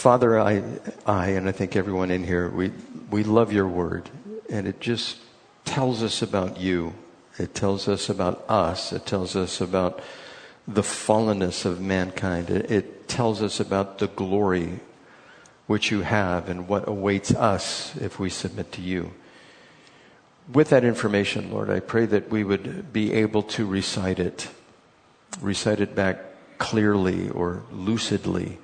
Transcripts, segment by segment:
Father, I, I, and I think everyone in here, we, we love your word, and it just tells us about you. It tells us about us. It tells us about the fallenness of mankind. It, it tells us about the glory which you have and what awaits us if we submit to you. With that information, Lord, I pray that we would be able to recite it, recite it back clearly or lucidly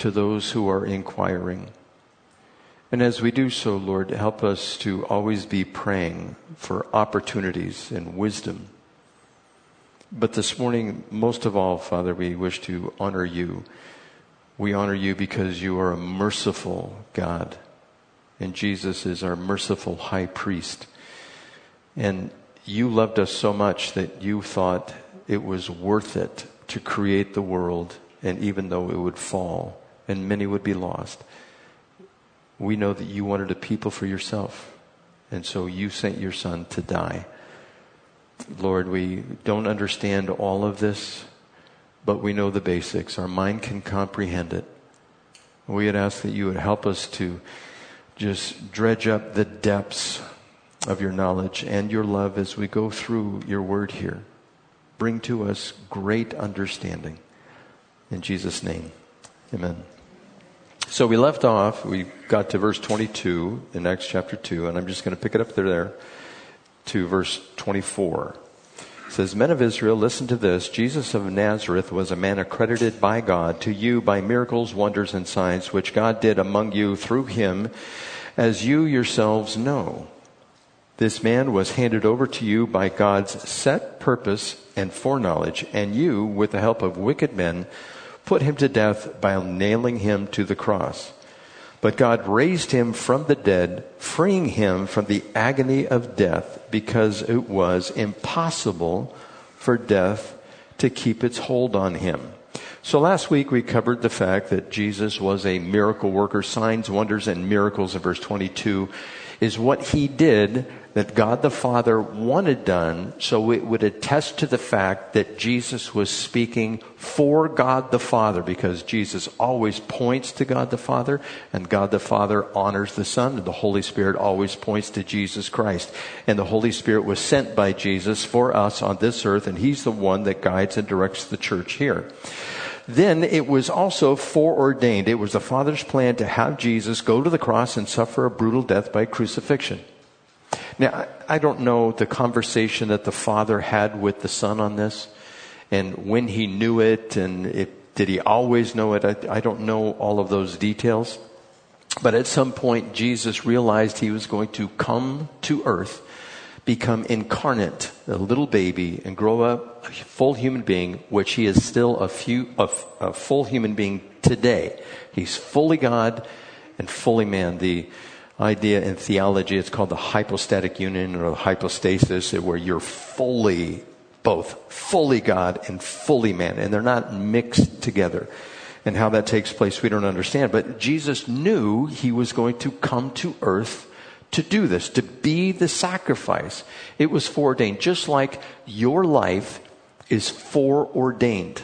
to those who are inquiring. And as we do so, Lord, help us to always be praying for opportunities and wisdom. But this morning, most of all, Father, we wish to honor you. We honor you because you are a merciful God. And Jesus is our merciful high priest. And you loved us so much that you thought it was worth it to create the world, and even though it would fall and many would be lost, we know that you wanted a people for yourself. And so you sent your son to die. Lord, we don't understand all of this, but we know the basics. Our mind can comprehend it. We would ask that you would help us to just dredge up the depths of your knowledge and your love as we go through your word here. Bring to us great understanding. In Jesus' name, amen. So we left off, we got to verse 22 in Acts chapter 2, and I'm just going to pick it up there, there to verse 24. It says, Men of Israel, listen to this. Jesus of Nazareth was a man accredited by God to you by miracles, wonders, and signs, which God did among you through him, as you yourselves know. This man was handed over to you by God's set purpose and foreknowledge, and you, with the help of wicked men, put him to death by nailing him to the cross. But God raised him from the dead, freeing him from the agony of death because it was impossible for death to keep its hold on him. So last week we covered the fact that Jesus was a miracle worker. Signs, wonders, and miracles in verse 22 is what he did that God the Father wanted done so it would attest to the fact that Jesus was speaking for God the Father because Jesus always points to God the Father and God the Father honors the Son and the Holy Spirit always points to Jesus Christ. And the Holy Spirit was sent by Jesus for us on this earth and He's the one that guides and directs the church here. Then it was also foreordained. It was the Father's plan to have Jesus go to the cross and suffer a brutal death by crucifixion. Now, I don't know the conversation that the father had with the son on this and when he knew it and if, did he always know it? I, I don't know all of those details. But at some point, Jesus realized he was going to come to earth, become incarnate, a little baby, and grow up a full human being, which he is still a, few, a, a full human being today. He's fully God and fully man. The, idea in theology. It's called the hypostatic union or hypostasis, where you're fully both fully God and fully man, and they're not mixed together. And how that takes place, we don't understand. But Jesus knew he was going to come to earth to do this, to be the sacrifice. It was foreordained, just like your life is foreordained.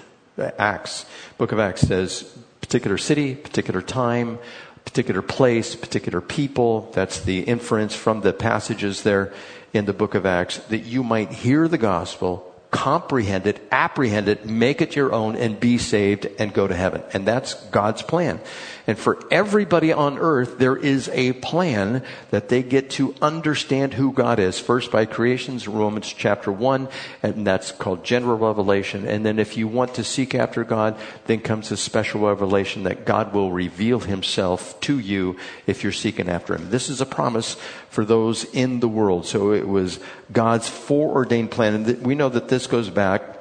Acts, book of Acts says, particular city, particular time, particular place, particular people. That's the inference from the passages there in the book of Acts that you might hear the gospel, comprehend it, apprehend it, make it your own, and be saved and go to heaven. And that's God's plan. And for everybody on earth, there is a plan that they get to understand who God is. First by creations, Romans chapter 1, and that's called general revelation. And then if you want to seek after God, then comes a special revelation that God will reveal himself to you if you're seeking after him. This is a promise for those in the world. So it was God's foreordained plan. And we know that this goes back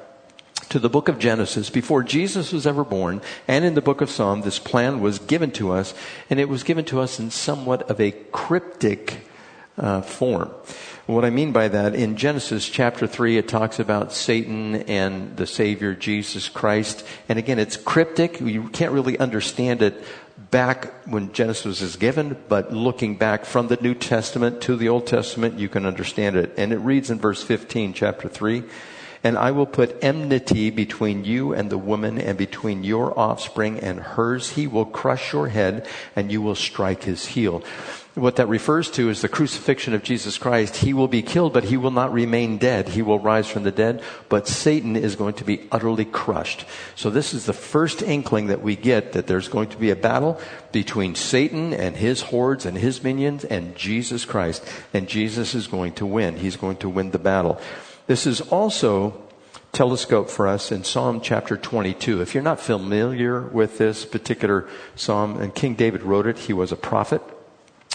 to the book of Genesis, before Jesus was ever born, and in the book of Psalm, this plan was given to us, and it was given to us in somewhat of a cryptic uh, form. What I mean by that, in Genesis chapter 3, it talks about Satan and the Savior, Jesus Christ. And again, it's cryptic. You can't really understand it back when Genesis is given, but looking back from the New Testament to the Old Testament, you can understand it. And it reads in verse 15, chapter 3. And I will put enmity between you and the woman and between your offspring and hers. He will crush your head and you will strike his heel. What that refers to is the crucifixion of Jesus Christ. He will be killed, but he will not remain dead. He will rise from the dead, but Satan is going to be utterly crushed. So this is the first inkling that we get that there's going to be a battle between Satan and his hordes and his minions and Jesus Christ. And Jesus is going to win. He's going to win the battle. This is also telescope for us in Psalm chapter 22. If you're not familiar with this particular psalm, and King David wrote it, he was a prophet.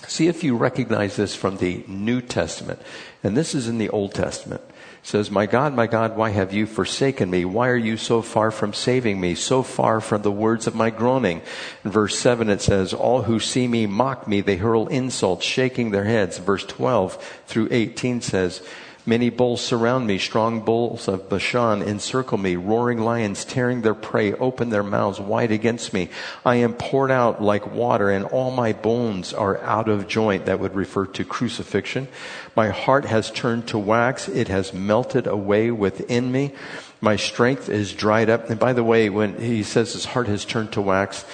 See if you recognize this from the New Testament. And this is in the Old Testament. It says, My God, my God, why have you forsaken me? Why are you so far from saving me? So far from the words of my groaning. In verse 7 it says, All who see me mock me. They hurl insults, shaking their heads. Verse 12 through 18 says, Many bulls surround me, strong bulls of Bashan encircle me, roaring lions tearing their prey, open their mouths wide against me. I am poured out like water, and all my bones are out of joint. That would refer to crucifixion. My heart has turned to wax, it has melted away within me. My strength is dried up. And by the way, when he says his heart has turned to wax,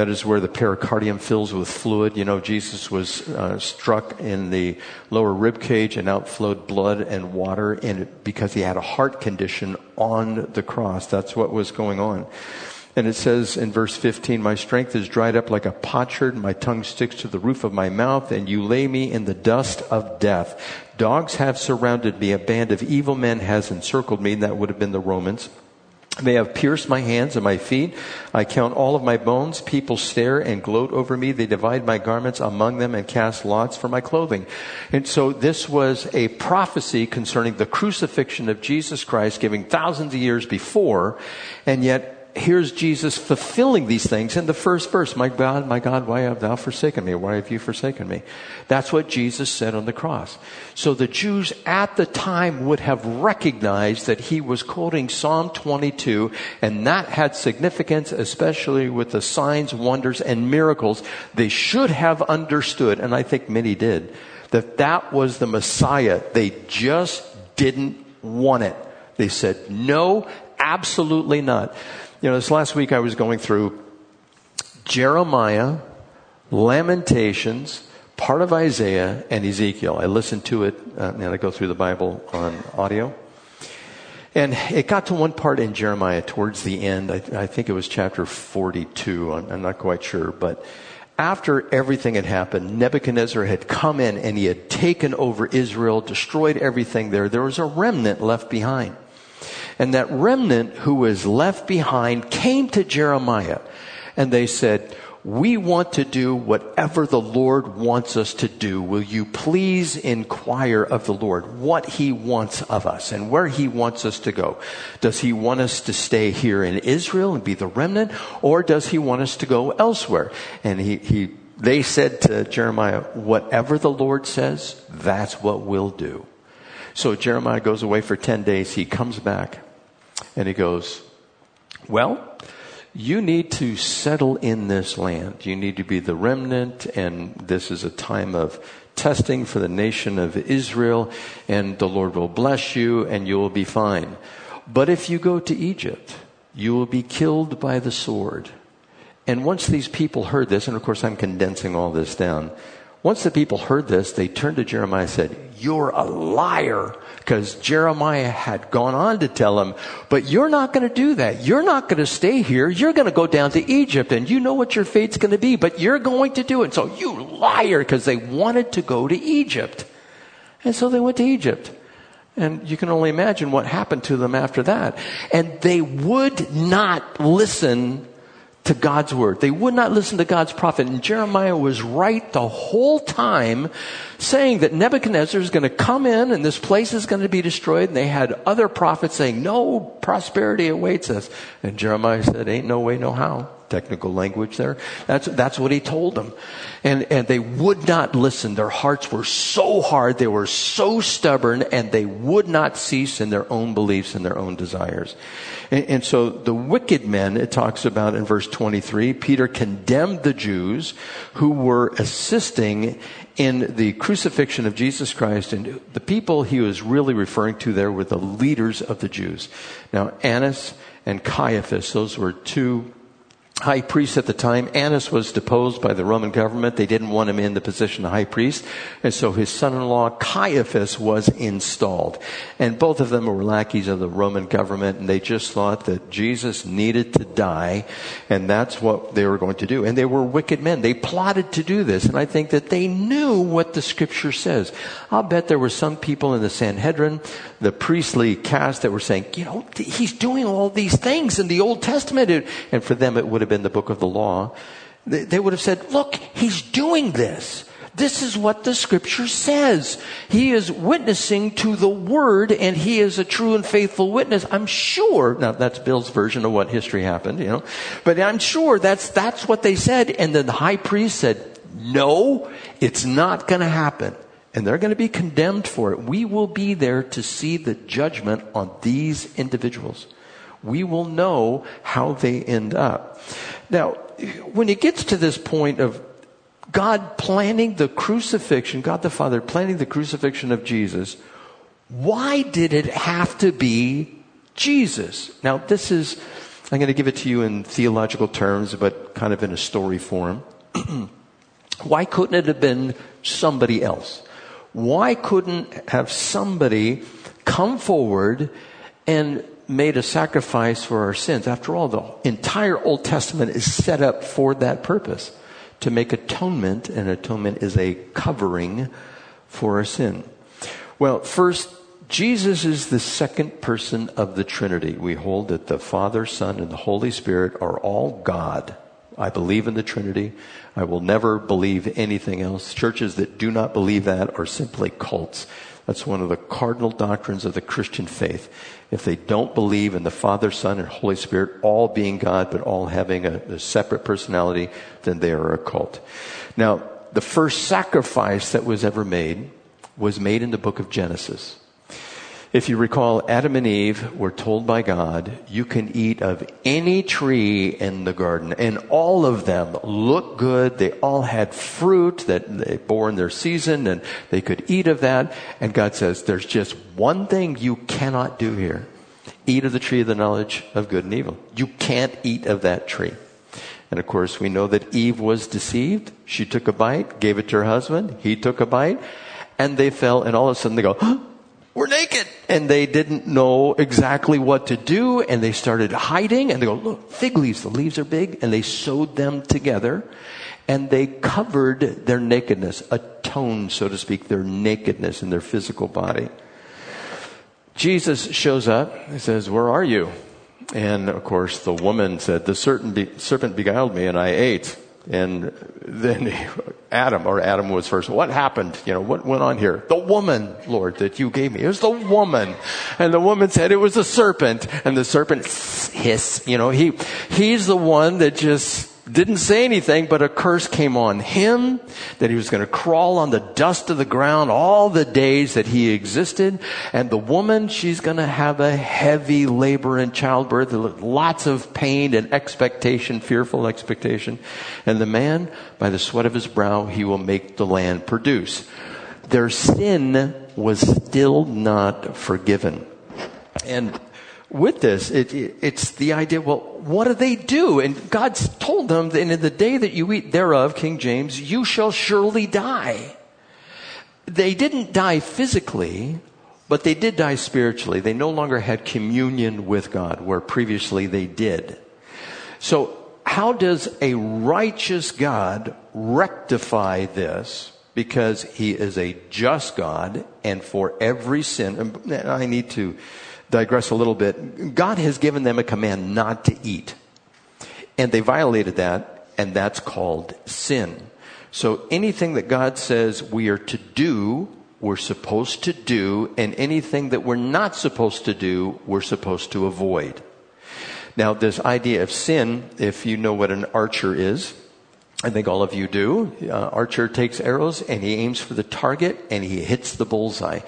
that is where the pericardium fills with fluid. You know, Jesus was uh, struck in the lower rib cage and outflowed blood and water and because he had a heart condition on the cross. That's what was going on. And it says in verse 15, My strength is dried up like a potsherd, my tongue sticks to the roof of my mouth, and you lay me in the dust of death. Dogs have surrounded me, a band of evil men has encircled me, that would have been the Romans. They have pierced my hands and my feet. I count all of my bones. People stare and gloat over me. They divide my garments among them and cast lots for my clothing. And so this was a prophecy concerning the crucifixion of Jesus Christ giving thousands of years before. And yet here's Jesus fulfilling these things in the first verse. My God, my God, why have thou forsaken me? Why have you forsaken me? That's what Jesus said on the cross. So the Jews at the time would have recognized that he was quoting Psalm 22 and that had significance, especially with the signs, wonders, and miracles. They should have understood, and I think many did, that that was the Messiah. They just didn't want it. They said, no, absolutely not. You know, this last week I was going through Jeremiah, Lamentations, part of Isaiah, and Ezekiel. I listened to it, uh, and I go through the Bible on audio. And it got to one part in Jeremiah towards the end. I, I think it was chapter 42. I'm, I'm not quite sure. But after everything had happened, Nebuchadnezzar had come in and he had taken over Israel, destroyed everything there. There was a remnant left behind. And that remnant who was left behind came to Jeremiah and they said, we want to do whatever the Lord wants us to do. Will you please inquire of the Lord what he wants of us and where he wants us to go? Does he want us to stay here in Israel and be the remnant or does he want us to go elsewhere? And he, he, they said to Jeremiah, whatever the Lord says, that's what we'll do. So Jeremiah goes away for 10 days. He comes back and he goes, Well, you need to settle in this land. You need to be the remnant, and this is a time of testing for the nation of Israel, and the Lord will bless you, and you will be fine. But if you go to Egypt, you will be killed by the sword. And once these people heard this, and of course I'm condensing all this down, once the people heard this, they turned to Jeremiah and said, You're a liar. Because Jeremiah had gone on to tell him, But you're not going to do that. You're not going to stay here. You're going to go down to Egypt and you know what your fate's going to be, but you're going to do it. So you liar, because they wanted to go to Egypt. And so they went to Egypt. And you can only imagine what happened to them after that. And they would not listen to God's word. They would not listen to God's prophet. And Jeremiah was right the whole time saying that Nebuchadnezzar is going to come in and this place is going to be destroyed. And they had other prophets saying, no, prosperity awaits us. And Jeremiah said, ain't no way, no how. Technical language there. That's, that's what he told them. And, and they would not listen. Their hearts were so hard. They were so stubborn and they would not cease in their own beliefs and their own desires. And, and so the wicked men, it talks about in verse 23, Peter condemned the Jews who were assisting in the crucifixion of Jesus Christ, and the people he was really referring to there were the leaders of the Jews. Now, Annas and Caiaphas, those were two high priest at the time. Annas was deposed by the Roman government. They didn't want him in the position of high priest. And so his son-in-law Caiaphas was installed. And both of them were lackeys of the Roman government and they just thought that Jesus needed to die and that's what they were going to do. And they were wicked men. They plotted to do this and I think that they knew what the scripture says. I'll bet there were some people in the Sanhedrin, the priestly caste that were saying, you know, he's doing all these things in the Old Testament. And for them it would have been the book of the law, they would have said, look, he's doing this. This is what the scripture says. He is witnessing to the word and he is a true and faithful witness. I'm sure, now that's Bill's version of what history happened, you know, but I'm sure that's, that's what they said. And then the high priest said, no, it's not going to happen. And they're going to be condemned for it. We will be there to see the judgment on these individuals we will know how they end up. Now, when it gets to this point of God planning the crucifixion, God the Father planning the crucifixion of Jesus, why did it have to be Jesus? Now, this is, I'm going to give it to you in theological terms, but kind of in a story form. why couldn't it have been somebody else? Why couldn't have somebody come forward and made a sacrifice for our sins. After all, the entire Old Testament is set up for that purpose to make atonement, and atonement is a covering for our sin. Well, first, Jesus is the second person of the Trinity. We hold that the Father, Son, and the Holy Spirit are all God. I believe in the Trinity. I will never believe anything else. Churches that do not believe that are simply cults. That's one of the cardinal doctrines of the Christian faith. If they don't believe in the Father, Son, and Holy Spirit all being God, but all having a, a separate personality, then they are a cult. Now, the first sacrifice that was ever made was made in the book of Genesis. If you recall, Adam and Eve were told by God, you can eat of any tree in the garden. And all of them looked good. They all had fruit that they bore in their season and they could eat of that. And God says, there's just one thing you cannot do here. Eat of the tree of the knowledge of good and evil. You can't eat of that tree. And of course, we know that Eve was deceived. She took a bite, gave it to her husband. He took a bite and they fell and all of a sudden they go, we're naked. And they didn't know exactly what to do and they started hiding and they go, look, fig leaves, the leaves are big. And they sewed them together and they covered their nakedness, atoned, so to speak, their nakedness in their physical body. Jesus shows up. He says, where are you? And of course, the woman said, the serpent beguiled me and I ate. And then Adam, or Adam was first. What happened? You know, what went on here? The woman, Lord, that you gave me. It was the woman. And the woman said it was a serpent. And the serpent hiss. You know, he, he's the one that just didn't say anything, but a curse came on him that he was going to crawl on the dust of the ground all the days that he existed. And the woman, she's going to have a heavy labor and childbirth, lots of pain and expectation, fearful expectation. And the man, by the sweat of his brow, he will make the land produce. Their sin was still not forgiven. And with this, it, it, it's the idea, well, what do they do? And God's told them in the day that you eat thereof, King James, you shall surely die. They didn't die physically, but they did die spiritually. They no longer had communion with God, where previously they did. So, how does a righteous God rectify this? Because he is a just God, and for every sin, I need to digress a little bit. God has given them a command not to eat. And they violated that, and that's called sin. So anything that God says we are to do, we're supposed to do, and anything that we're not supposed to do, we're supposed to avoid. Now, this idea of sin, if you know what an archer is, I think all of you do. Uh, archer takes arrows and he aims for the target and he hits the bullseye.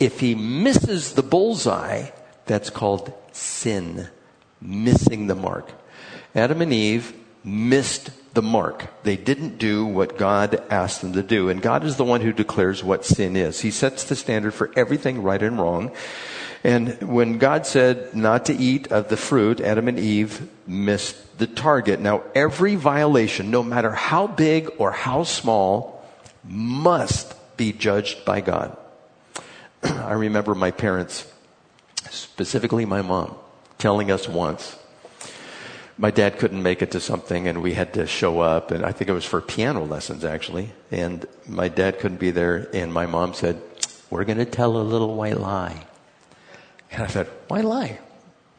If he misses the bullseye, that's called sin, missing the mark. Adam and Eve missed the mark. They didn't do what God asked them to do. And God is the one who declares what sin is. He sets the standard for everything right and wrong. And when God said not to eat of the fruit, Adam and Eve missed the target. Now, every violation, no matter how big or how small, must be judged by God. I remember my parents, specifically my mom, telling us once my dad couldn't make it to something and we had to show up and I think it was for piano lessons actually. And my dad couldn't be there and my mom said, we're going to tell a little white lie. And I said, white lie?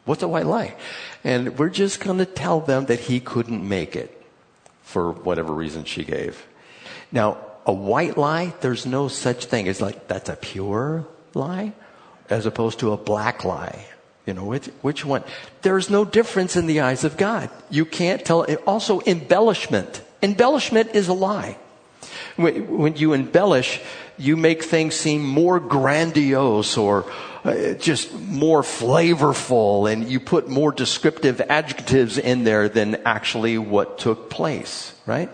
What's a white lie? And we're just going to tell them that he couldn't make it for whatever reason she gave. Now, a white lie, there's no such thing. It's like, that's a pure lie as opposed to a black lie. You know, which, which one? There's no difference in the eyes of God. You can't tell. Also, embellishment. Embellishment is a lie. When, when you embellish, you make things seem more grandiose or uh, just more flavorful and you put more descriptive adjectives in there than actually what took place, right?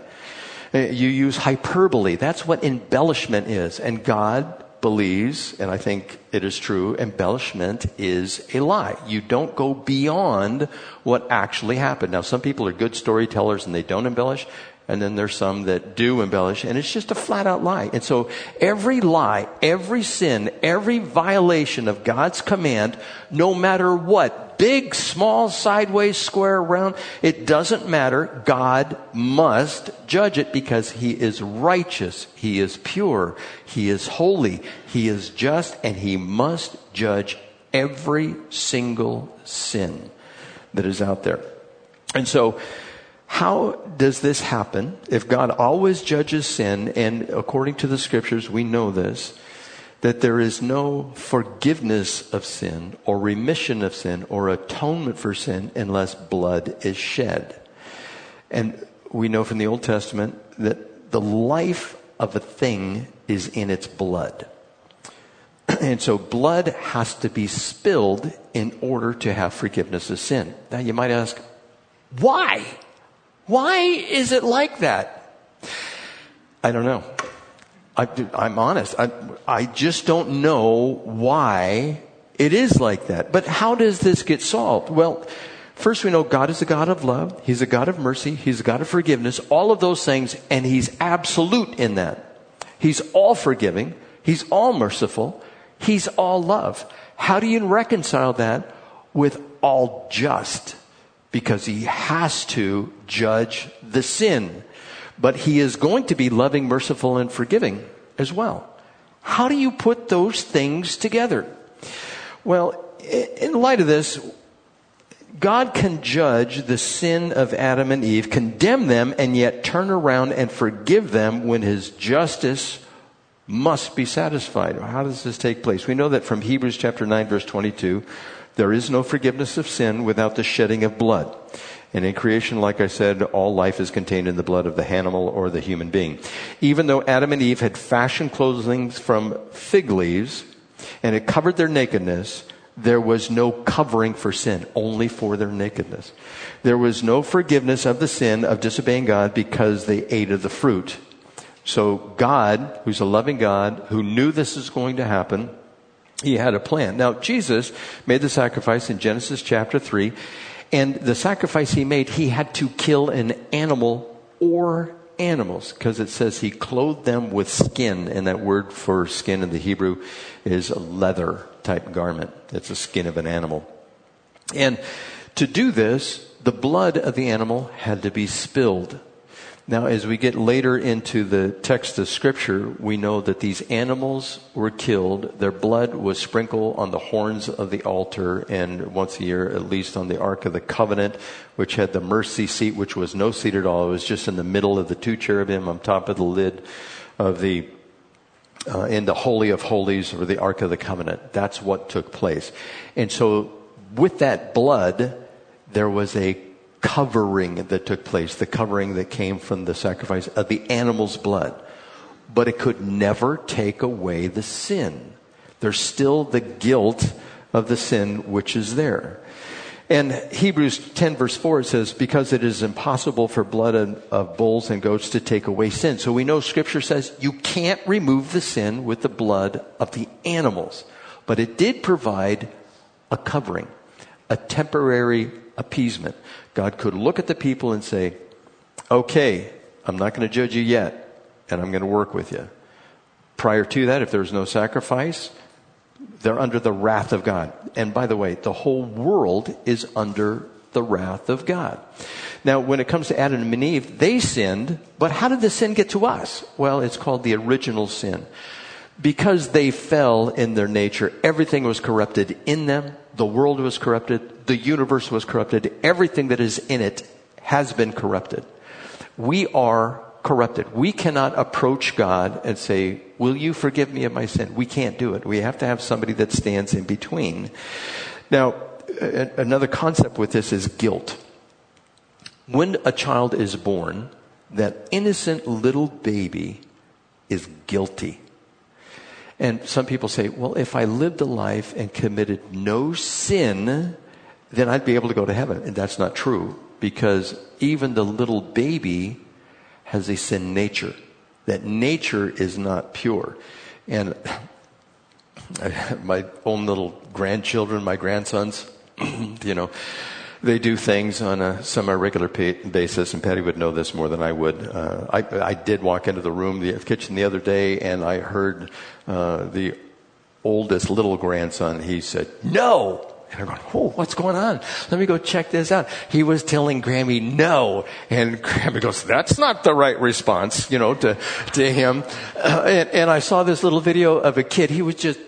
Uh, you use hyperbole. That's what embellishment is. And God believes, and I think it is true, embellishment is a lie. You don't go beyond what actually happened. Now, some people are good storytellers and they don't embellish, and then there's some that do embellish, and it's just a flat out lie. And so every lie, every sin, every violation of God's command, no matter what, big, small, sideways, square, round, it doesn't matter. God must judge it because He is righteous. He is pure. He is holy. He is just and He must judge every single sin that is out there. And so, how does this happen? If God always judges sin, and according to the scriptures, we know this, that there is no forgiveness of sin or remission of sin or atonement for sin unless blood is shed. And we know from the Old Testament that the life of a thing is in its blood. And so blood has to be spilled in order to have forgiveness of sin. Now you might ask, why? Why is it like that? I don't know. I, am honest. I, I just don't know why it is like that. But how does this get solved? Well, first we know God is a God of love. He's a God of mercy. He's a God of forgiveness. All of those things, and He's absolute in that. He's all forgiving. He's all merciful. He's all love. How do you reconcile that with all just? Because He has to judge the sin but he is going to be loving, merciful, and forgiving as well. How do you put those things together? Well, in light of this, God can judge the sin of Adam and Eve, condemn them, and yet turn around and forgive them when his justice must be satisfied. How does this take place? We know that from Hebrews chapter 9 verse 22, there is no forgiveness of sin without the shedding of blood. And in creation, like I said, all life is contained in the blood of the animal or the human being. Even though Adam and Eve had fashioned clothing from fig leaves and it covered their nakedness, there was no covering for sin, only for their nakedness. There was no forgiveness of the sin of disobeying God because they ate of the fruit. So God, who's a loving God, who knew this was going to happen, he had a plan. Now, Jesus made the sacrifice in Genesis chapter 3. And the sacrifice he made, he had to kill an animal or animals because it says he clothed them with skin. And that word for skin in the Hebrew is a leather type garment. It's a skin of an animal. And to do this, the blood of the animal had to be spilled now, as we get later into the text of Scripture, we know that these animals were killed. Their blood was sprinkled on the horns of the altar, and once a year, at least, on the Ark of the Covenant, which had the mercy seat, which was no seat at all. It was just in the middle of the two cherubim on top of the lid of the uh, in the Holy of Holies or the Ark of the Covenant. That's what took place. And so, with that blood, there was a covering that took place, the covering that came from the sacrifice of the animal's blood. But it could never take away the sin. There's still the guilt of the sin which is there. And Hebrews 10 verse 4 it says, because it is impossible for blood of bulls and goats to take away sin. So we know scripture says you can't remove the sin with the blood of the animals. But it did provide a covering, a temporary appeasement. God could look at the people and say, okay, I'm not going to judge you yet, and I'm going to work with you. Prior to that, if there was no sacrifice, they're under the wrath of God. And by the way, the whole world is under the wrath of God. Now, when it comes to Adam and Eve, they sinned, but how did the sin get to us? Well, it's called the original sin. Because they fell in their nature, everything was corrupted in them. The world was corrupted. The universe was corrupted. Everything that is in it has been corrupted. We are corrupted. We cannot approach God and say, Will you forgive me of my sin? We can't do it. We have to have somebody that stands in between. Now, another concept with this is guilt. When a child is born, that innocent little baby is guilty. And some people say, well, if I lived a life and committed no sin, then I'd be able to go to heaven. And that's not true because even the little baby has a sin nature. That nature is not pure. And my own little grandchildren, my grandsons, you know, they do things on a semi-regular basis, and Patty would know this more than I would. Uh, I, I, did walk into the room, the kitchen the other day, and I heard uh, the oldest little grandson. He said, "No." And I'm going, oh, what's going on? Let me go check this out. He was telling Grammy no. And Grammy goes, that's not the right response, you know, to, to him. Uh, and, and I saw this little video of a kid. He was just.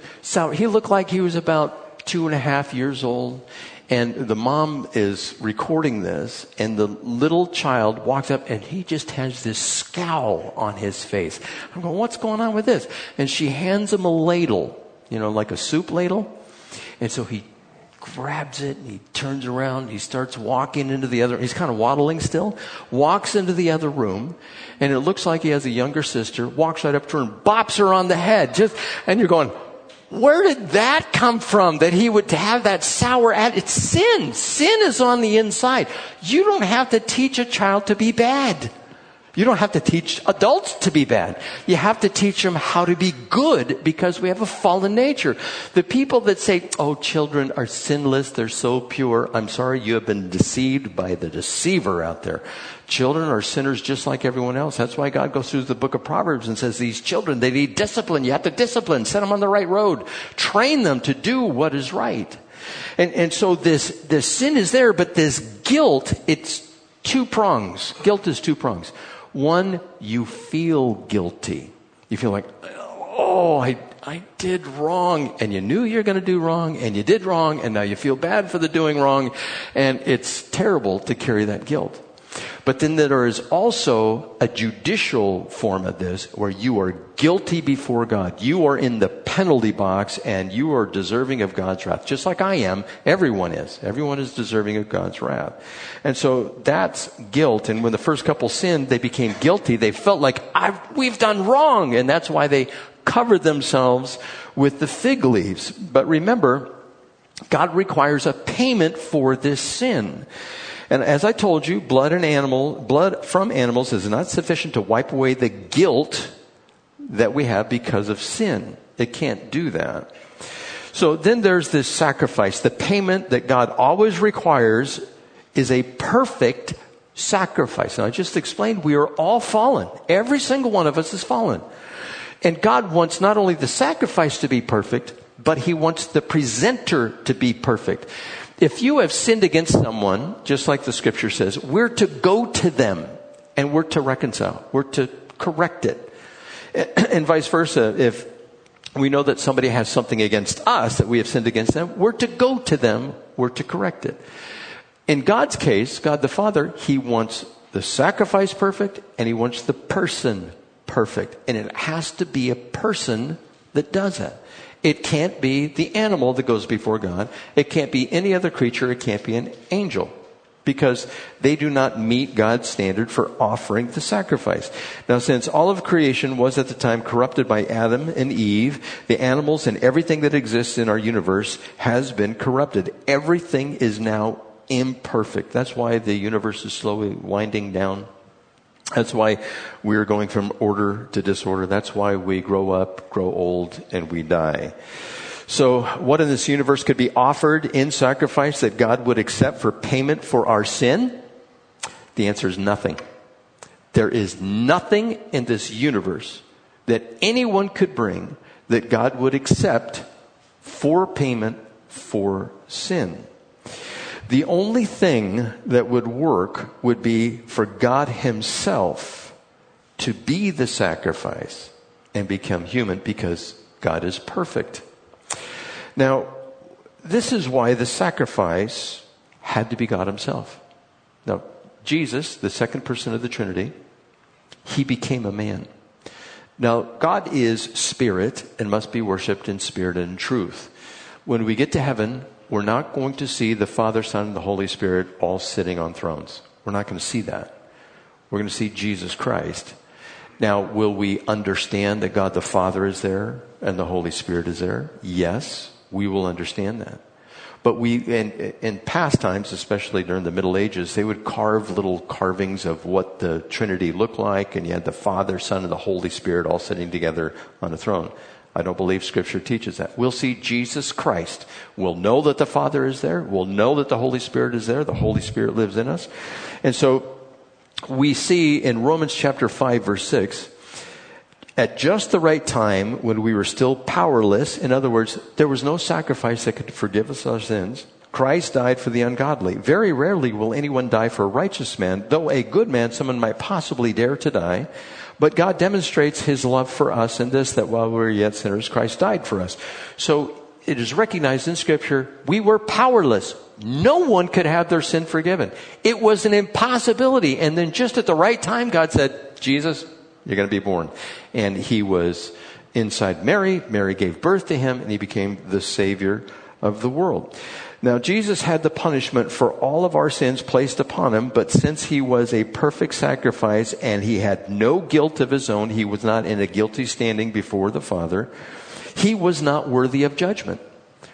He looked like he was about two and a half years old. And the mom is recording this, and the little child walks up and he just has this scowl on his face. I'm going, what's going on with this? And she hands him a ladle, you know, like a soup ladle. And so he grabs it and he turns around. He starts walking into the other, he's kind of waddling still, walks into the other room and it looks like he has a younger sister, walks right up to her and bops her on the head. Just, and you're going, where did that come from that he would have that sour attitude? It's sin. Sin is on the inside. You don't have to teach a child to be bad. You don't have to teach adults to be bad. You have to teach them how to be good because we have a fallen nature. The people that say, oh, children are sinless, they're so pure, I'm sorry, you have been deceived by the deceiver out there. Children are sinners just like everyone else. That's why God goes through the book of Proverbs and says, these children, they need discipline. You have to discipline, set them on the right road, train them to do what is right. And, and so this, this sin is there, but this guilt, it's two prongs. Guilt is two prongs. One, you feel guilty. You feel like, oh, I, I did wrong. And you knew you were going to do wrong and you did wrong and now you feel bad for the doing wrong. And it's terrible to carry that guilt. But then there is also a judicial form of this where you are guilty before God. You are in the penalty box and you are deserving of God's wrath. Just like I am, everyone is. Everyone is deserving of God's wrath. And so that's guilt. And when the first couple sinned, they became guilty. They felt like, we've done wrong. And that's why they covered themselves with the fig leaves. But remember, God requires a payment for this sin. And as I told you, blood and animal, blood from animals is not sufficient to wipe away the guilt that we have because of sin. It can't do that. So then there's this sacrifice. The payment that God always requires is a perfect sacrifice. And I just explained we are all fallen. Every single one of us is fallen. And God wants not only the sacrifice to be perfect, but He wants the presenter to be perfect if you have sinned against someone, just like the scripture says, we're to go to them and we're to reconcile. We're to correct it. And vice versa. If we know that somebody has something against us, that we have sinned against them, we're to go to them. We're to correct it. In God's case, God the Father, He wants the sacrifice perfect and He wants the person perfect. And it has to be a person that does that. It can't be the animal that goes before God. It can't be any other creature. It can't be an angel. because they do not meet God's standard for offering the sacrifice. Now, since all of creation was at the time corrupted by Adam and Eve, the animals and everything that exists in our universe has been corrupted. Everything is now imperfect. That's why the universe is slowly winding down. That's why we're going from order to disorder. That's why we grow up, grow old, and we die. So, what in this universe could be offered in sacrifice that God would accept for payment for our sin? The answer is nothing. There is nothing in this universe that anyone could bring that God would accept for payment for sin. The only thing that would work would be for God Himself to be the sacrifice and become human because God is perfect. Now, this is why the sacrifice had to be God Himself. Now, Jesus, the second person of the Trinity, He became a man. Now, God is spirit and must be worshiped in spirit and truth. When we get to heaven, we're not going to see the Father, Son, and the Holy Spirit all sitting on thrones. We're not going to see that. We're going to see Jesus Christ. Now, will we understand that God the Father is there and the Holy Spirit is there? Yes we will understand that. But we, in, in past times, especially during the Middle Ages, they would carve little carvings of what the Trinity looked like, and you had the Father, Son, and the Holy Spirit all sitting together on a throne. I don't believe Scripture teaches that. We'll see Jesus Christ. We'll know that the Father is there. We'll know that the Holy Spirit is there. The Holy Spirit lives in us. And so we see in Romans chapter 5, verse 6, at just the right time when we were still powerless. In other words, there was no sacrifice that could forgive us our sins. Christ died for the ungodly. Very rarely will anyone die for a righteous man, though a good man, someone might possibly dare to die. But God demonstrates his love for us in this, that while we were yet sinners, Christ died for us. So it is recognized in scripture, we were powerless. No one could have their sin forgiven. It was an impossibility. And then just at the right time, God said, Jesus, you're going to be born. And he was inside Mary. Mary gave birth to him, and he became the Savior of the world. Now, Jesus had the punishment for all of our sins placed upon him, but since he was a perfect sacrifice and he had no guilt of his own, he was not in a guilty standing before the Father, he was not worthy of judgment.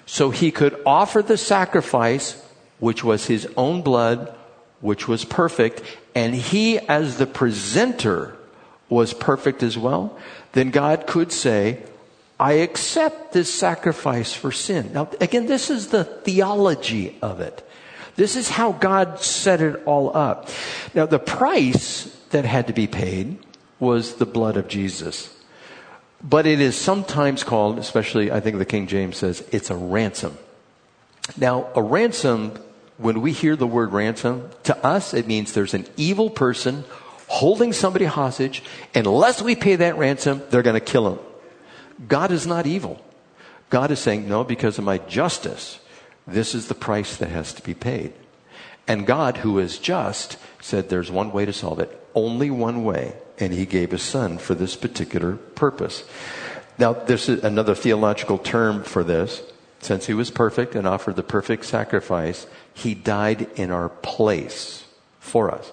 So he could offer the sacrifice, which was his own blood, which was perfect, and he, as the presenter, was perfect as well, then God could say, I accept this sacrifice for sin. Now, again, this is the theology of it. This is how God set it all up. Now, the price that had to be paid was the blood of Jesus. But it is sometimes called, especially I think the King James says, it's a ransom. Now, a ransom, when we hear the word ransom, to us it means there's an evil person holding somebody hostage. Unless we pay that ransom, they're going to kill him. God is not evil. God is saying, no, because of my justice, this is the price that has to be paid. And God, who is just, said there's one way to solve it. Only one way. And he gave his son for this particular purpose. Now, there's another theological term for this. Since he was perfect and offered the perfect sacrifice, he died in our place for us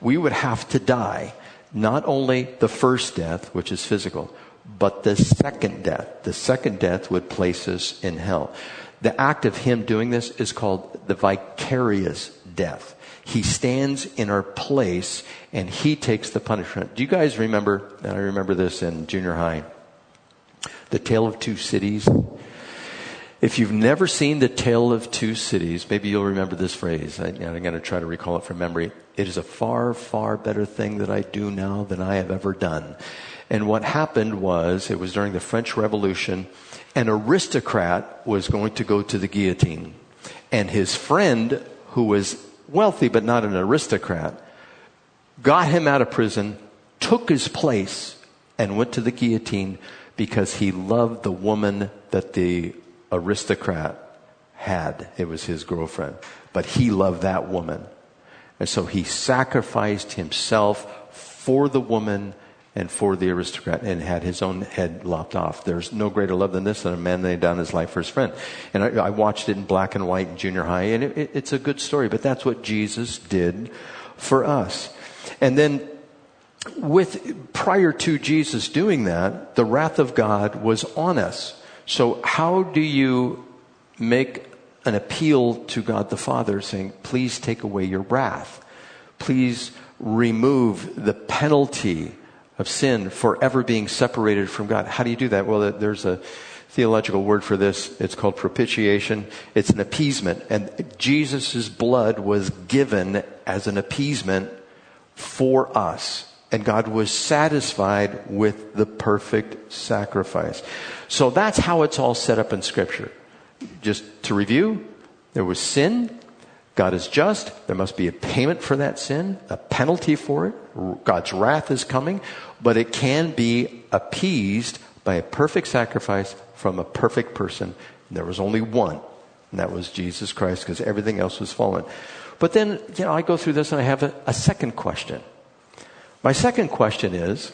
we would have to die not only the first death, which is physical, but the second death. The second death would place us in hell. The act of him doing this is called the vicarious death. He stands in our place and he takes the punishment. Do you guys remember? I remember this in junior high. The Tale of Two Cities. If you've never seen The Tale of Two Cities, maybe you'll remember this phrase. I, am going to try to recall it from memory. It is a far, far better thing that I do now than I have ever done. And what happened was, it was during the French Revolution, an aristocrat was going to go to the guillotine. And his friend, who was wealthy but not an aristocrat, got him out of prison, took his place, and went to the guillotine because he loved the woman that the aristocrat had. It was his girlfriend. But he loved that woman. And so he sacrificed himself for the woman and for the aristocrat and had his own head lopped off. There's no greater love than this than a man laying down his life for his friend. And I, I watched it in black and white in junior high, and it, it, it's a good story, but that's what Jesus did for us. And then with prior to Jesus doing that, the wrath of God was on us. So how do you make an appeal to God the Father saying, please take away your wrath? Please remove the penalty of sin forever being separated from God. How do you do that? Well, there's a theological word for this. It's called propitiation. It's an appeasement. And Jesus' blood was given as an appeasement for us. And God was satisfied with the perfect sacrifice. So that's how it's all set up in Scripture. Just to review, there was sin. God is just. There must be a payment for that sin, a penalty for it. God's wrath is coming, but it can be appeased by a perfect sacrifice from a perfect person. And There was only one, and that was Jesus Christ, because everything else was fallen. But then, you know, I go through this and I have a, a second question. My second question is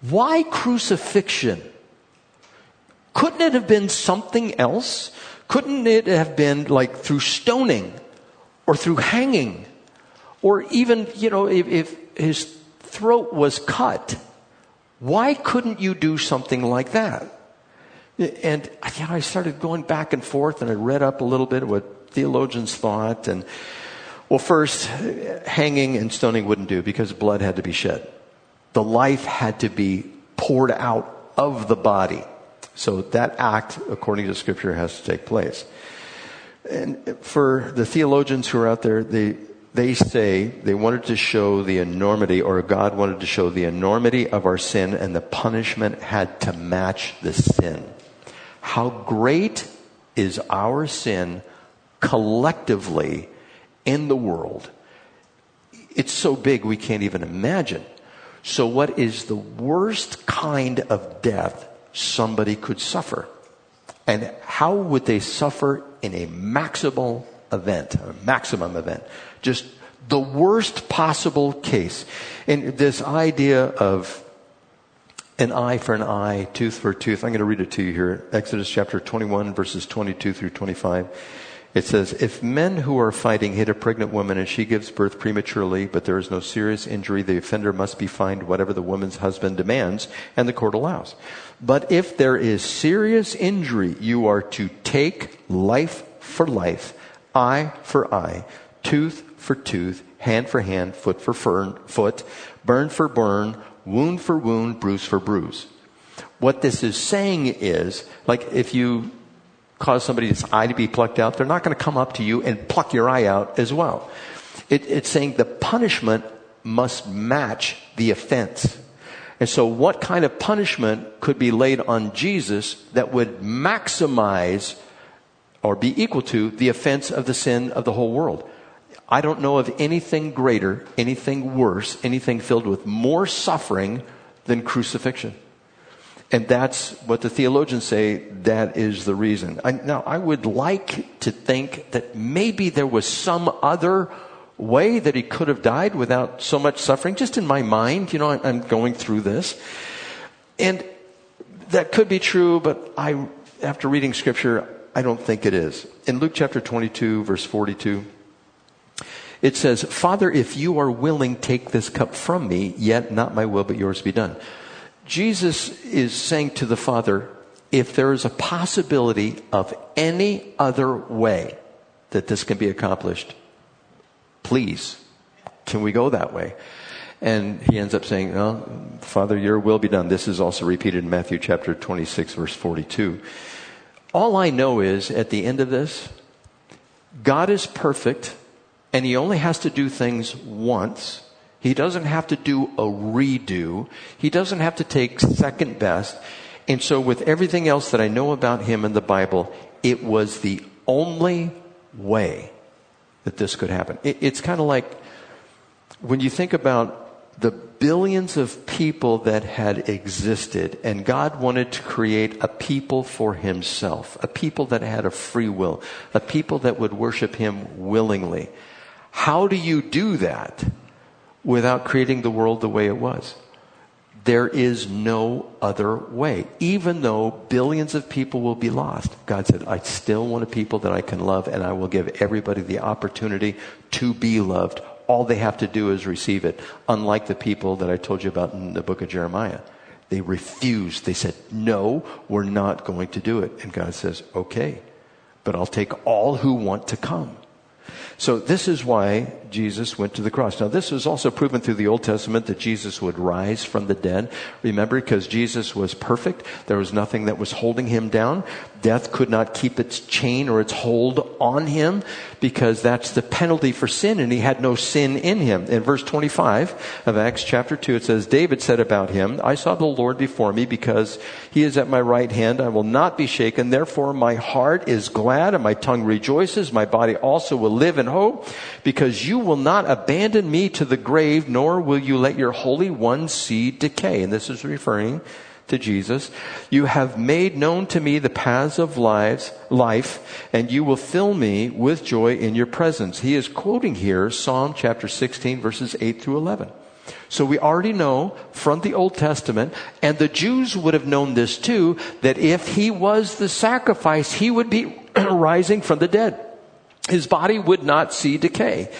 why crucifixion? Couldn't it have been something else? Couldn't it have been like through stoning or through hanging? Or even, you know, if, if his throat was cut, why couldn't you do something like that? And you know, I started going back and forth and I read up a little bit what theologians thought and well, first, hanging and stoning wouldn't do because blood had to be shed. The life had to be poured out of the body. So that act, according to scripture, has to take place. And for the theologians who are out there, they, they say they wanted to show the enormity, or God wanted to show the enormity of our sin, and the punishment had to match the sin. How great is our sin collectively in the world. It's so big we can't even imagine. So, what is the worst kind of death somebody could suffer? And how would they suffer in a maximal event, a maximum event? Just the worst possible case. And this idea of an eye for an eye, tooth for a tooth, I'm going to read it to you here. Exodus chapter 21, verses 22 through 25. It says, if men who are fighting hit a pregnant woman and she gives birth prematurely, but there is no serious injury, the offender must be fined whatever the woman's husband demands and the court allows. But if there is serious injury, you are to take life for life, eye for eye, tooth for tooth, hand for hand, foot for foot, burn for burn, wound for wound, bruise for bruise. What this is saying is, like if you cause somebody's eye to be plucked out, they're not going to come up to you and pluck your eye out as well. It, it's saying the punishment must match the offense. And so, what kind of punishment could be laid on Jesus that would maximize or be equal to the offense of the sin of the whole world? I don't know of anything greater, anything worse, anything filled with more suffering than crucifixion. And that's what the theologians say that is the reason. I, now, I would like to think that maybe there was some other way that he could have died without so much suffering. Just in my mind, you know, I'm going through this. And that could be true, but I, after reading scripture, I don't think it is. In Luke chapter 22, verse 42, it says, Father, if you are willing, take this cup from me, yet not my will, but yours be done. Jesus is saying to the Father, if there is a possibility of any other way that this can be accomplished, please, can we go that way? And he ends up saying, oh, Father, your will be done. This is also repeated in Matthew chapter 26, verse 42. All I know is at the end of this, God is perfect and he only has to do things once he doesn't have to do a redo. He doesn't have to take second best. And so with everything else that I know about him in the Bible, it was the only way that this could happen. it's kind of like when you think about the billions of people that had existed and God wanted to create a people for himself, a people that had a free will, a people that would worship him willingly. How do you do that? without creating the world the way it was. There is no other way. Even though billions of people will be lost, God said, I still want a people that I can love and I will give everybody the opportunity to be loved. All they have to do is receive it. Unlike the people that I told you about in the book of Jeremiah. They refused. They said, no, we're not going to do it. And God says, okay, but I'll take all who want to come. So this is why Jesus went to the cross. Now this was also proven through the Old Testament that Jesus would rise from the dead. Remember, because Jesus was perfect, there was nothing that was holding him down. Death could not keep its chain or its hold on him because that's the penalty for sin and he had no sin in him. In verse 25 of Acts chapter 2, it says, David said about him, I saw the Lord before me because he is at my right hand. I will not be shaken. Therefore my heart is glad and my tongue rejoices. My body also will live in hope because you will not abandon me to the grave, nor will you let your Holy One see decay. And this is referring to Jesus. You have made known to me the paths of lives, life, and you will fill me with joy in your presence. He is quoting here Psalm chapter 16 verses 8 through 11. So we already know from the Old Testament, and the Jews would have known this too, that if he was the sacrifice, he would be rising from the dead. His body would not see decay.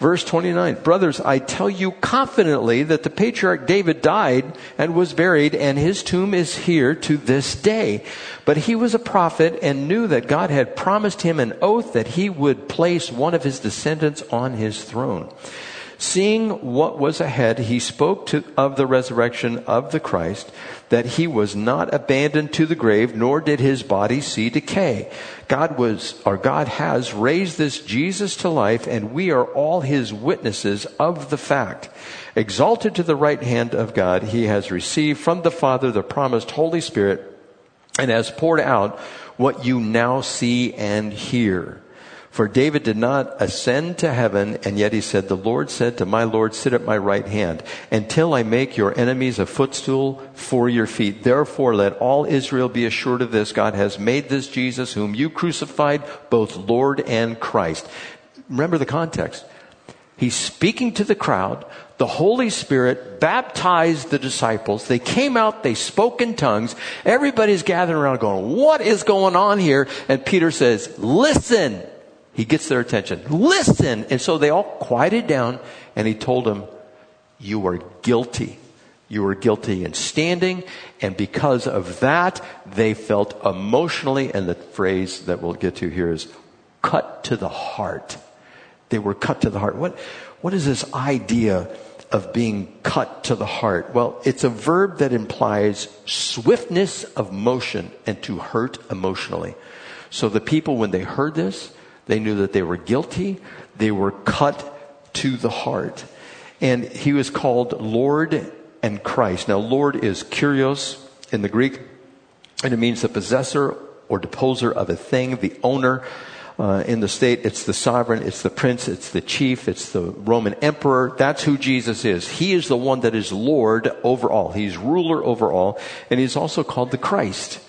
Verse 29, brothers, I tell you confidently that the patriarch David died and was buried and his tomb is here to this day. But he was a prophet and knew that God had promised him an oath that he would place one of his descendants on his throne. Seeing what was ahead, he spoke to, of the resurrection of the Christ, that he was not abandoned to the grave, nor did his body see decay. God was, or God has raised this Jesus to life, and we are all his witnesses of the fact. Exalted to the right hand of God, he has received from the Father the promised Holy Spirit, and has poured out what you now see and hear. For David did not ascend to heaven, and yet he said, The Lord said to my Lord, Sit at my right hand, until I make your enemies a footstool for your feet. Therefore, let all Israel be assured of this God has made this Jesus, whom you crucified, both Lord and Christ. Remember the context. He's speaking to the crowd. The Holy Spirit baptized the disciples. They came out, they spoke in tongues. Everybody's gathering around going, What is going on here? And Peter says, Listen. He gets their attention. Listen! And so they all quieted down and he told them, You are guilty. You are guilty in standing. And because of that, they felt emotionally, and the phrase that we'll get to here is cut to the heart. They were cut to the heart. What, what is this idea of being cut to the heart? Well, it's a verb that implies swiftness of motion and to hurt emotionally. So the people, when they heard this, they knew that they were guilty. They were cut to the heart. And he was called Lord and Christ. Now, Lord is kurios in the Greek, and it means the possessor or deposer of a thing, the owner. Uh, in the state, it's the sovereign, it's the prince, it's the chief, it's the Roman emperor. That's who Jesus is. He is the one that is Lord over all. He's ruler over all, and he's also called the Christ.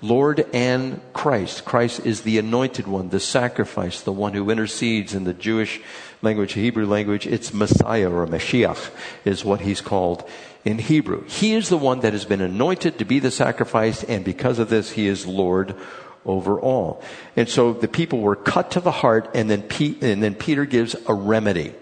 Lord and Christ. Christ is the anointed one, the sacrifice, the one who intercedes in the Jewish language, Hebrew language. It's Messiah or Mashiach is what he's called in Hebrew. He is the one that has been anointed to be the sacrifice, and because of this, he is Lord over all. And so the people were cut to the heart, and then, and then Peter gives a remedy.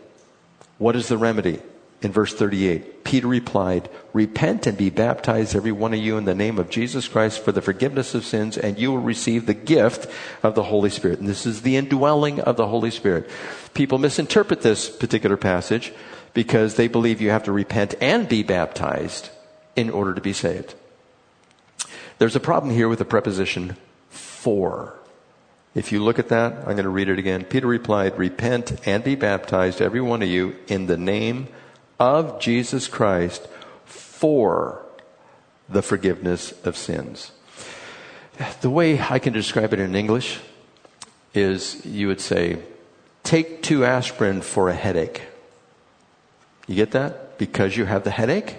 What is the remedy? In verse 38, Peter replied, Repent and be baptized, every one of you, in the name of Jesus Christ for the forgiveness of sins, and you will receive the gift of the Holy Spirit. And this is the indwelling of the Holy Spirit. People misinterpret this particular passage because they believe you have to repent and be baptized in order to be saved. There's a problem here with the preposition for. If you look at that, I'm going to read it again. Peter replied, Repent and be baptized, every one of you, in the name of Jesus Christ for the forgiveness of sins. The way I can describe it in English is you would say, take two aspirin for a headache. You get that? Because you have the headache,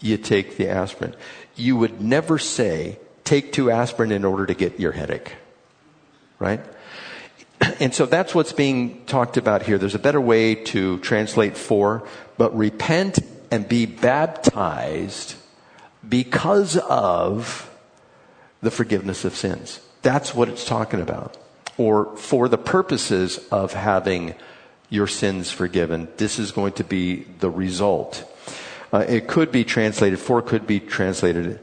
you take the aspirin. You would never say, take two aspirin in order to get your headache. Right? And so that's what's being talked about here. There's a better way to translate for, but repent and be baptized because of the forgiveness of sins. That's what it's talking about. Or for the purposes of having your sins forgiven. This is going to be the result. Uh, it could be translated, for could be translated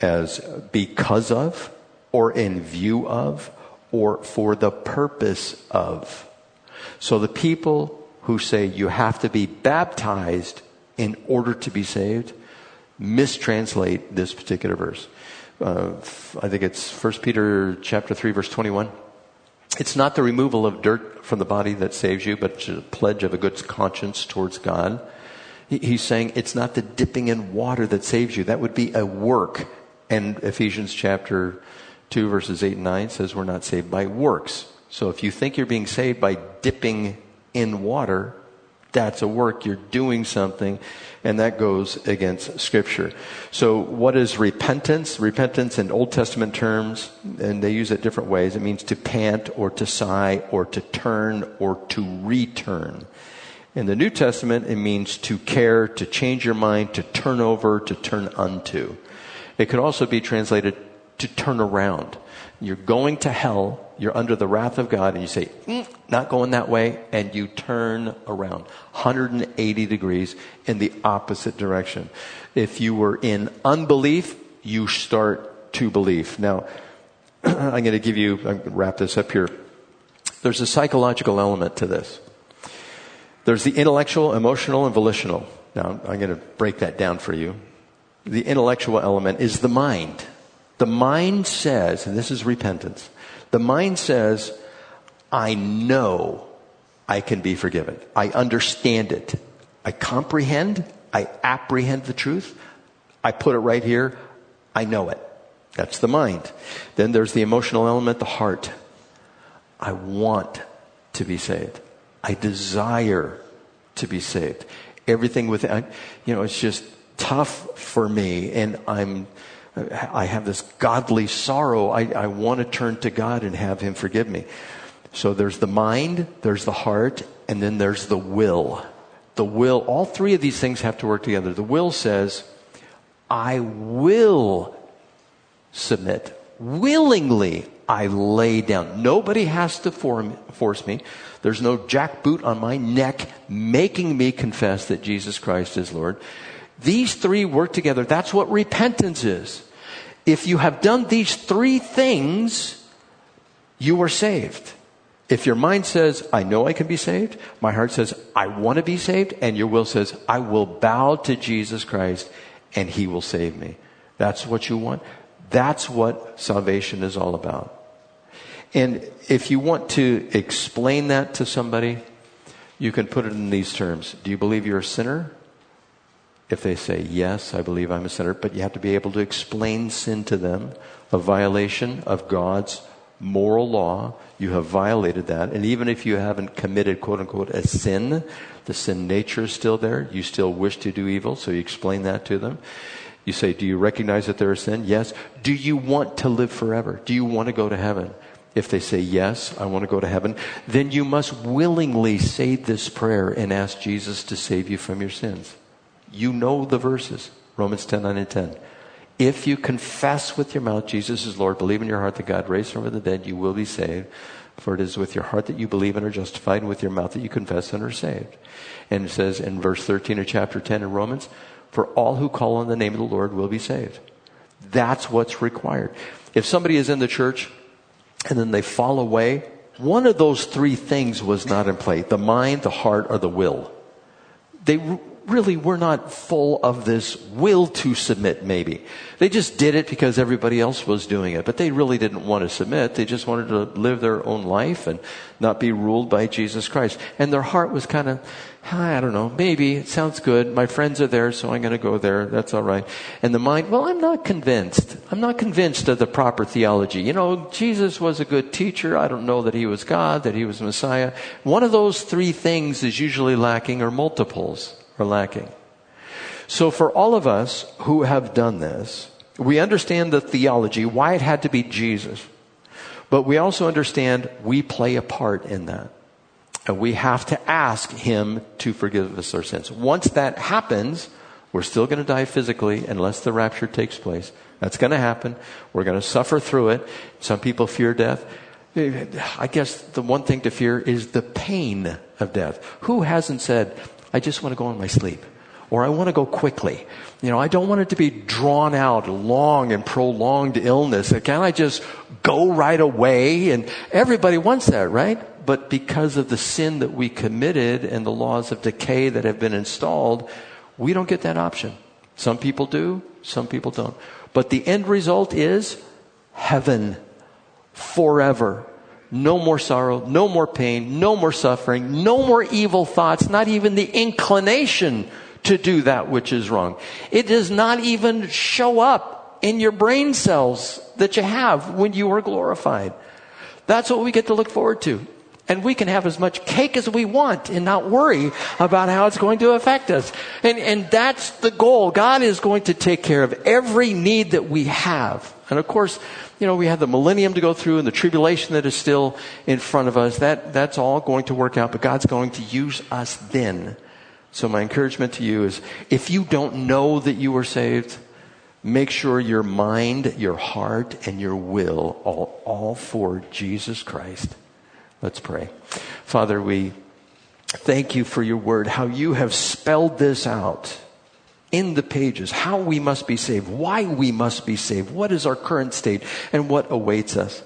as because of, or in view of, or for the purpose of. So the people who say you have to be baptized in order to be saved mistranslate this particular verse. Uh, I think it's 1 Peter chapter 3 verse 21. It's not the removal of dirt from the body that saves you, but it's a pledge of a good conscience towards God. He's saying it's not the dipping in water that saves you. That would be a work. And Ephesians chapter 2 verses 8 and 9 says we're not saved by works. So if you think you're being saved by dipping in water, that's a work. You're doing something, and that goes against Scripture. So, what is repentance? Repentance in Old Testament terms, and they use it different ways. It means to pant or to sigh or to turn or to return. In the New Testament, it means to care, to change your mind, to turn over, to turn unto. It could also be translated to turn around. You're going to hell, you're under the wrath of God, and you say, mm, not going that way, and you turn around 180 degrees in the opposite direction. If you were in unbelief, you start to believe. Now, I'm going to give you, I'm going to wrap this up here. There's a psychological element to this. There's the intellectual, emotional, and volitional. Now, I'm going to break that down for you. The intellectual element is the mind. The mind says, and this is repentance, the mind says, I know I can be forgiven. I understand it. I comprehend. I apprehend the truth. I put it right here. I know it. That's the mind. Then there's the emotional element, the heart. I want to be saved. I desire to be saved. Everything within, you know, it's just tough for me and I'm, I have this godly sorrow. I, I want to turn to God and have Him forgive me. So there's the mind, there's the heart, and then there's the will. The will, all three of these things have to work together. The will says, I will submit. Willingly, I lay down. Nobody has to form, force me. There's no jackboot on my neck making me confess that Jesus Christ is Lord. These three work together. That's what repentance is. If you have done these three things, you are saved. If your mind says, I know I can be saved, my heart says, I want to be saved, and your will says, I will bow to Jesus Christ and he will save me. That's what you want. That's what salvation is all about. And if you want to explain that to somebody, you can put it in these terms. Do you believe you're a sinner? If they say, Yes, I believe I'm a sinner, but you have to be able to explain sin to them, a violation of God's moral law. You have violated that. And even if you haven't committed, quote unquote, a sin, the sin nature is still there. You still wish to do evil, so you explain that to them. You say, Do you recognize that there is sin? Yes. Do you want to live forever? Do you want to go to heaven? If they say, Yes, I want to go to heaven, then you must willingly say this prayer and ask Jesus to save you from your sins. You know the verses. Romans 10, 9 and 10. If you confess with your mouth Jesus is Lord, believe in your heart that God raised him from the dead, you will be saved. For it is with your heart that you believe and are justified, and with your mouth that you confess and are saved. And it says in verse 13 of chapter 10 in Romans, For all who call on the name of the Lord will be saved. That's what's required. If somebody is in the church and then they fall away, one of those three things was not in play the mind, the heart, or the will. They really were not full of this will to submit, maybe. They just did it because everybody else was doing it, but they really didn't want to submit. They just wanted to live their own life and not be ruled by Jesus Christ. And their heart was kind of, I don't know, maybe, it sounds good. My friends are there, so I'm going to go there. That's all right. And the mind, well, I'm not convinced. I'm not convinced of the proper theology. You know, Jesus was a good teacher. I don't know that he was God, that he was Messiah. One of those three things is usually lacking or multiples are lacking. So for all of us who have done this, we understand the theology, why it had to be Jesus. But we also understand we play a part in that. And we have to ask Him to forgive us our sins. Once that happens, We're still going to die physically unless the rapture takes place. That's going to happen. We're going to suffer through it. Some people fear death. I guess the one thing to fear is the pain of death. Who hasn't said, I just want to go on my sleep? Or I want to go quickly. You know, I don't want it to be drawn out, long and prolonged illness. Can I just go right away? And everybody wants that, right? But because of the sin that we committed and the laws of decay that have been installed, we don't get that option. Some people do, some people don't. But the end result is heaven forever. No more sorrow, no more pain, no more suffering, no more evil thoughts, not even the inclination to do that which is wrong. It does not even show up in your brain cells that you have when you are glorified. That's what we get to look forward to. And we can have as much cake as we want and not worry about how it's going to affect us. And, and that's the goal. God is going to take care of every need that we have. And of course, you know, we have the millennium to go through and the tribulation that is still in front of us. That, that's all going to work out, but God's going to use us then. So my encouragement to you is if you don't know that you are saved, make sure your mind, your heart, and your will are all for Jesus Christ. Let's pray. Father, we thank you for your word, how you have spelled this out in the pages, how we must be saved, why we must be saved, what is our current state, and what awaits us.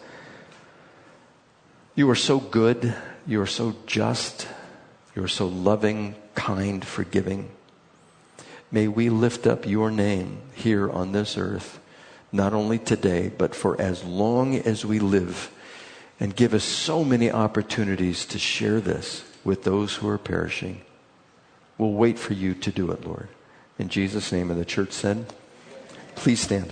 You are so good. You are so just. You are so loving, kind, forgiving. May we lift up your name here on this earth, not only today, but for as long as we live and give us so many opportunities to share this with those who are perishing. We'll wait for you to do it, Lord. In Jesus' name, and the church said, please stand.